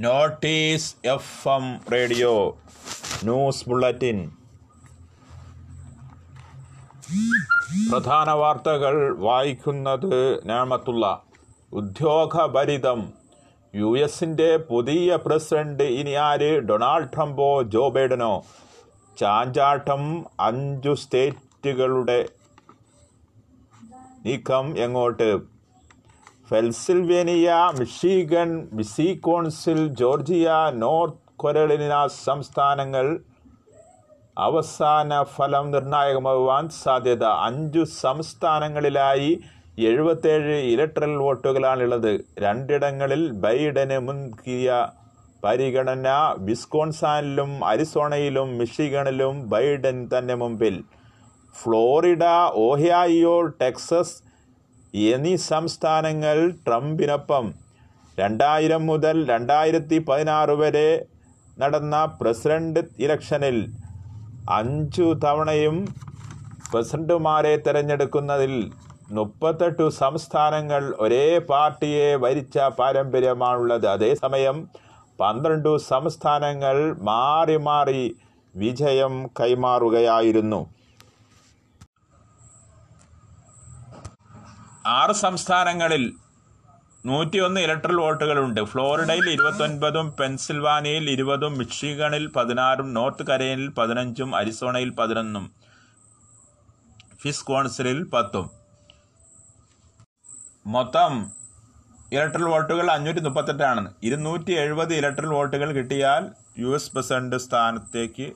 Notice F M radio news bulletin. പ്രധാന വാർത്തകൾ വായിക്കുന്നത് നാമത്തുള്ള ഉദ്യോഗഭരിതം. യു എസിന്റെ പുതിയ പ്രസിഡന്റ് ഇനി ആര്? ഡൊണാൾഡ് ട്രംപോ ജോ ബൈഡനോ? ചാഞ്ചാട്ടം അഞ്ചു സ്റ്റേറ്റുകളുടെ നീക്കം എങ്ങോട്ട്? Pennsylvania Michigan Wisconsin Georgia North Carolina സംസ്ഥാനങ്ങൾ അവസാന ഫലം നിർണായകമാകുവാൻ സാധ്യത. അഞ്ചു സംസ്ഥാനങ്ങളിലായി എഴുപത്തേഴ് ഇലക്ട്രൽ വോട്ടുകളാണുള്ളത്. രണ്ടിടങ്ങളിൽ ബൈഡന് മുൻകിയ പരിഗണന വിസ്കോൺസാനിലും അരിസോണയിലും മിഷിഗണിലും ബൈഡൻ തന്നെ മുമ്പിൽ. ഫ്ലോറിഡ ഓഹിയായോ ടെക്സസ് എന്നീ സംസ്ഥാനങ്ങൾ ട്രംപിനൊപ്പം രണ്ടായിരം മുതൽ രണ്ടായിരത്തി പതിനാറ് വരെ നടന്ന പ്രസിഡന്റ് ഇലക്ഷനിൽ അഞ്ചു തവണയും പ്രസിഡന്റുമാരെ തിരഞ്ഞെടുക്കുന്നതിൽ മുപ്പത്തെട്ടു സംസ്ഥാനങ്ങൾ ഒരേ പാർട്ടിയെ ഭരിച്ച പാരമ്പര്യമാണുള്ളത്. അതേസമയം പന്ത്രണ്ടു സംസ്ഥാനങ്ങൾ മാറി മാറി വിജയം കൈമാറുകയായിരുന്നു. ആറ് സംസ്ഥാനങ്ങളിൽ നൂറ്റിയൊന്ന് ഇലക്ട്രൽ വോട്ടുകളുണ്ട്. ഫ്ലോറിഡയിൽ ഇരുപത്തൊൻപതും പെൻസിൽവാനിയയിൽ ഇരുപതും മിഷിഗണിൽ പതിനാറും നോർത്ത് കരയനിൽ പതിനഞ്ചും അരിസോണയിൽ പതിനൊന്നും ഫിസ്കോൺസിലിൽ പത്തും. മൊത്തം ഇലക്ട്രൽ വോട്ടുകൾ അഞ്ഞൂറ്റി മുപ്പത്തെട്ടാണ് ഇരുന്നൂറ്റി എഴുപത് ഇലക്ട്രൽ വോട്ടുകൾ കിട്ടിയാൽ യു എസ് പ്രസിഡന്റ് സ്ഥാനത്തേക്ക്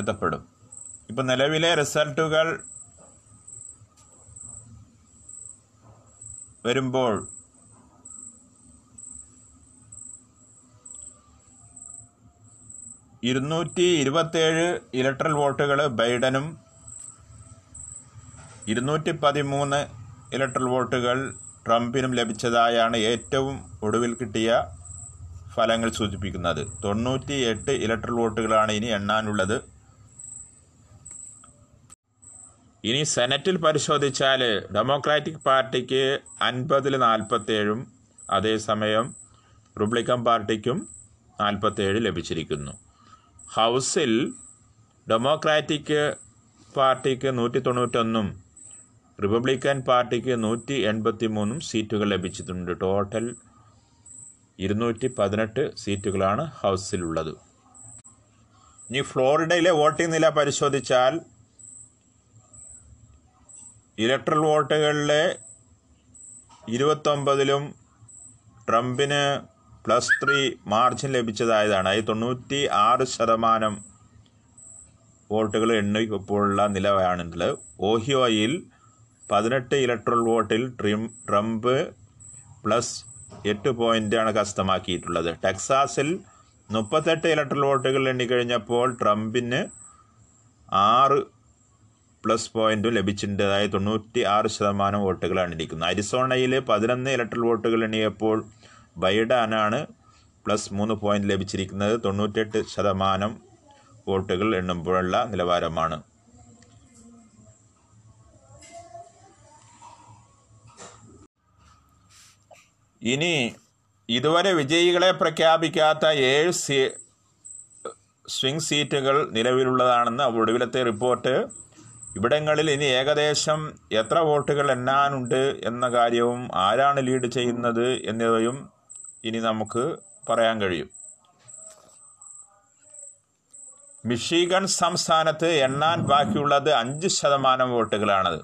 എത്തപ്പെടും. ഇപ്പം നിലവിലെ റിസൾട്ടുകൾ വരുമ്പോൾ ഇരുന്നൂറ്റി ഇരുപത്തേഴ് ഇലക്ട്രൽ വോട്ടുകൾ ബൈഡനും ഇരുന്നൂറ്റി പതിമൂന്ന് ഇലക്ട്രൽ വോട്ടുകൾ ട്രംപിനും ലഭിച്ചതായാണ് ഏറ്റവും ഒടുവിൽ കിട്ടിയ ഫലങ്ങൾ സൂചിപ്പിക്കുന്നത്. തൊണ്ണൂറ്റി എട്ട് ഇലക്ട്രൽ വോട്ടുകളാണ് ഇനി എണ്ണാനുള്ളത്. ഇനി സെനറ്റിൽ പരിശോധിച്ചാൽ ഡെമോക്രാറ്റിക് പാർട്ടിക്ക് അൻപതിൽ നാൽപ്പത്തേഴും അതേസമയം റിപ്പബ്ലിക്കൻ പാർട്ടിക്കും നാൽപ്പത്തേഴ് ലഭിച്ചിരിക്കുന്നു. ഹൗസിൽ ഡെമോക്രാറ്റിക് പാർട്ടിക്ക് നൂറ്റി തൊണ്ണൂറ്റൊന്നും റിപ്പബ്ലിക്കൻ പാർട്ടിക്ക് നൂറ്റി എൺപത്തി മൂന്നും സീറ്റുകൾ ലഭിച്ചിട്ടുണ്ട്. ടോട്ടൽ ഇരുന്നൂറ്റി പതിനെട്ട് സീറ്റുകളാണ് ഹൗസിലുള്ളത്. ഇനി ഫ്ലോറിഡയിലെ വോട്ടിംഗ് നില പരിശോധിച്ചാൽ ഇലക്ട്രൽ വോട്ടുകളിലെ ഇരുപത്തൊമ്പതിലും ട്രംപിന് പ്ലസ് ത്രീ മാർജിൻ ലഭിച്ചതായതാണ്. അത് തൊണ്ണൂറ്റി ആറ് ശതമാനം വോട്ടുകൾ എണ്ണിപ്പോഴുള്ള നിലവാണെങ്കിൽ ഓഹിയോയിൽ പതിനെട്ട് ഇലക്ട്രൽ വോട്ടിൽ ട്രിം ട്രംപ് പ്ലസ് എട്ട് പോയിന്റാണ് കരസ്ഥമാക്കിയിട്ടുള്ളത്. ടെക്സാസിൽ മുപ്പത്തെട്ട് ഇലക്ട്രൽ വോട്ടുകൾ എണ്ണിക്കഴിഞ്ഞപ്പോൾ ട്രംപിന് ആറ് പ്ലസ് പോയിന്റ് ലഭിച്ചിട്ടുണ്ട് അതായത് തൊണ്ണൂറ്റി ആറ് ശതമാനം വോട്ടുകളാണ് ഇരിക്കുന്നത്. അരിസോണയിൽ പതിനൊന്ന് ഇലക്ട്രൽ വോട്ടുകൾ എണ്ണിയപ്പോൾ ബൈഡാനാണ് പ്ലസ് മൂന്ന് പോയിന്റ് ലഭിച്ചിരിക്കുന്നത്. തൊണ്ണൂറ്റെട്ട് ശതമാനം വോട്ടുകൾ എണ്ണുമ്പോഴുള്ള നിലവാരമാണ്. ഇനി ഇതുവരെ വിജയികളെ പ്രഖ്യാപിക്കാത്ത ഏഴ് സീ സ്വിംഗ് സീറ്റുകൾ നിലവിലുള്ളതാണെന്ന് ഒടുവിലത്തെ റിപ്പോർട്ട് ഇവിടങ്ങളിൽ ഇനി ഏകദേശം എത്ര വോട്ടുകൾ എണ്ണാനുണ്ട് എന്ന കാര്യവും ആരാണ് ലീഡ് ചെയ്യുന്നത് എന്നിവയും ഇനി നമുക്ക് പറയാൻ കഴിയും. മിഷിഗൺ സംസ്ഥാനത്ത് എണ്ണാൻ ബാക്കിയുള്ളത് അഞ്ച് ശതമാനം വോട്ടുകളാണത്.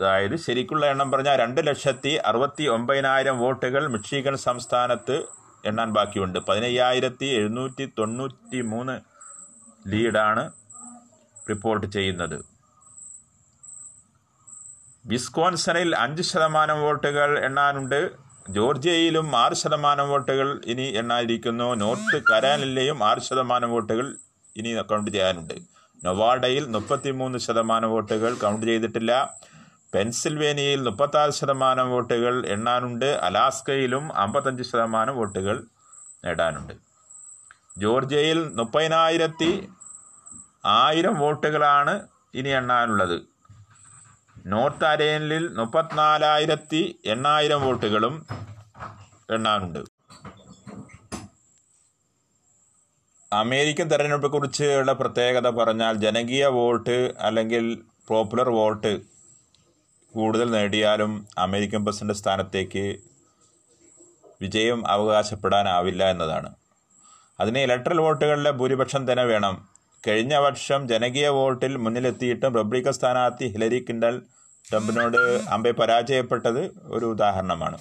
അതായത് ശരിക്കുള്ള എണ്ണം പറഞ്ഞാൽ രണ്ട് ലക്ഷത്തി അറുപത്തി ഒമ്പതിനായിരം വോട്ടുകൾ മിഷിഗൺ സംസ്ഥാനത്ത് എണ്ണാൻ ബാക്കിയുണ്ട്. പതിനയ്യായിരത്തി എഴുന്നൂറ്റി തൊണ്ണൂറ്റി മൂന്ന് ലീഡാണ് റിപ്പോർട്ട് ചെയ്യുന്നത്. വിസ്കോൺസണിൽ അഞ്ച് ശതമാനം വോട്ടുകൾ എണ്ണാനുണ്ട്. ജോർജിയയിലും ആറ് ശതമാനം വോട്ടുകൾ ഇനി എണ്ണാനിരിക്കുന്നു നോർത്ത് കരാനിലെയും ആറ് ശതമാനം വോട്ടുകൾ ഇനി കൗണ്ട് ചെയ്യാനുണ്ട്. നൊവാഡയിൽ മുപ്പത്തിമൂന്ന് ശതമാനം വോട്ടുകൾ കൗണ്ട് ചെയ്തിട്ടില്ല. പെൻസിൽവേനിയയിൽ മുപ്പത്താറ് ശതമാനം വോട്ടുകൾ എണ്ണാനുണ്ട്. അലാസ്കയിലും അമ്പത്തഞ്ച് ശതമാനം വോട്ടുകൾ നേടാനുണ്ട്. ജോർജിയയിൽ മുപ്പതിനായിരത്തി ആയിരം വോട്ടുകളാണ് ഇനി എണ്ണാനുള്ളത്. നോർത്ത് അരേനിൽ മുപ്പത്തിനാലായിരത്തി എണ്ണായിരം വോട്ടുകളും എണ്ണാനുണ്ട്. അമേരിക്കൻ തെരഞ്ഞെടുപ്പെക്കുറിച്ചുള്ള പ്രത്യേകത പറഞ്ഞാൽ ജനകീയ വോട്ട് അല്ലെങ്കിൽ പോപ്പുലർ വോട്ട് കൂടുതൽ നേടിയാലും അമേരിക്കൻ പ്രസിഡന്റ് സ്ഥാനത്തേക്ക് വിജയം അവകാശപ്പെടാനാവില്ല എന്നതാണ്. അതിന് ഇലക്ട്രൽ വോട്ടുകളിലെ ഭൂരിപക്ഷം തന്നെ വേണം. കഴിഞ്ഞ വർഷം ജനകീയ വോട്ടിൽ മുന്നിലെത്തിയിട്ടും റിപ്പബ്ലിക്കൻ സ്ഥാനാർത്ഥി ഹിലരി കിൻഡൽ ട്രംപിനോട് അമ്പെ പരാജയപ്പെട്ടത് ഒരു ഉദാഹരണമാണ്.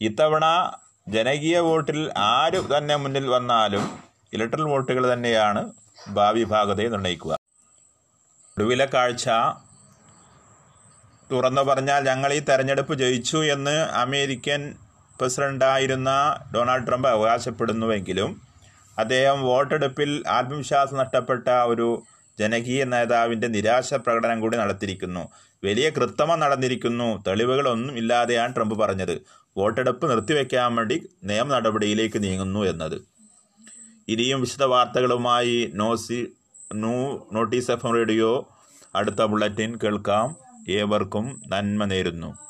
ഇത്തവണ ജനകീയ വോട്ടിൽ ആര് തന്നെ മുന്നിൽ വന്നാലും ഇലക്ട്രൽ വോട്ടുകൾ തന്നെയാണ് ഭാവി ഭാഗതയെ നിർണയിക്കുക ഒടുവിലെ കാഴ്ച തുറന്നു പറഞ്ഞാൽ ഞങ്ങൾ ഈ തെരഞ്ഞെടുപ്പ് ജയിച്ചു എന്ന് അമേരിക്കൻ പ്രസിഡന്റായിരുന്ന ഡൊണാൾഡ് ട്രംപ് അവകാശപ്പെടുന്നുവെങ്കിലും അദ്ദേഹം വോട്ടെടുപ്പിൽ ആത്മവിശ്വാസം നഷ്ടപ്പെട്ട ഒരു ജനകീയ നേതാവിന്റെ നിരാശ പ്രകടനം കൂടി നടത്തിയിരിക്കുന്നു. വലിയ കൃത്രിമം നടന്നിരിക്കുന്നു. തെളിവുകളൊന്നും ഇല്ലാതെയാണ് ട്രംപ് പറഞ്ഞത്. വോട്ടെടുപ്പ് നിർത്തിവെക്കാൻ വേണ്ടി നിയമ നടപടിയിലേക്ക് നീങ്ങുന്നു എന്നത്. ഇനിയും വിശദ വാർത്തകളുമായി നോസി നൂ നോട്ടീസ് എഫ് റേഡിയോ അടുത്ത ബുള്ളറ്റിൻ കേൾക്കാം. ഏവർക്കും നന്മ നേരുന്നു.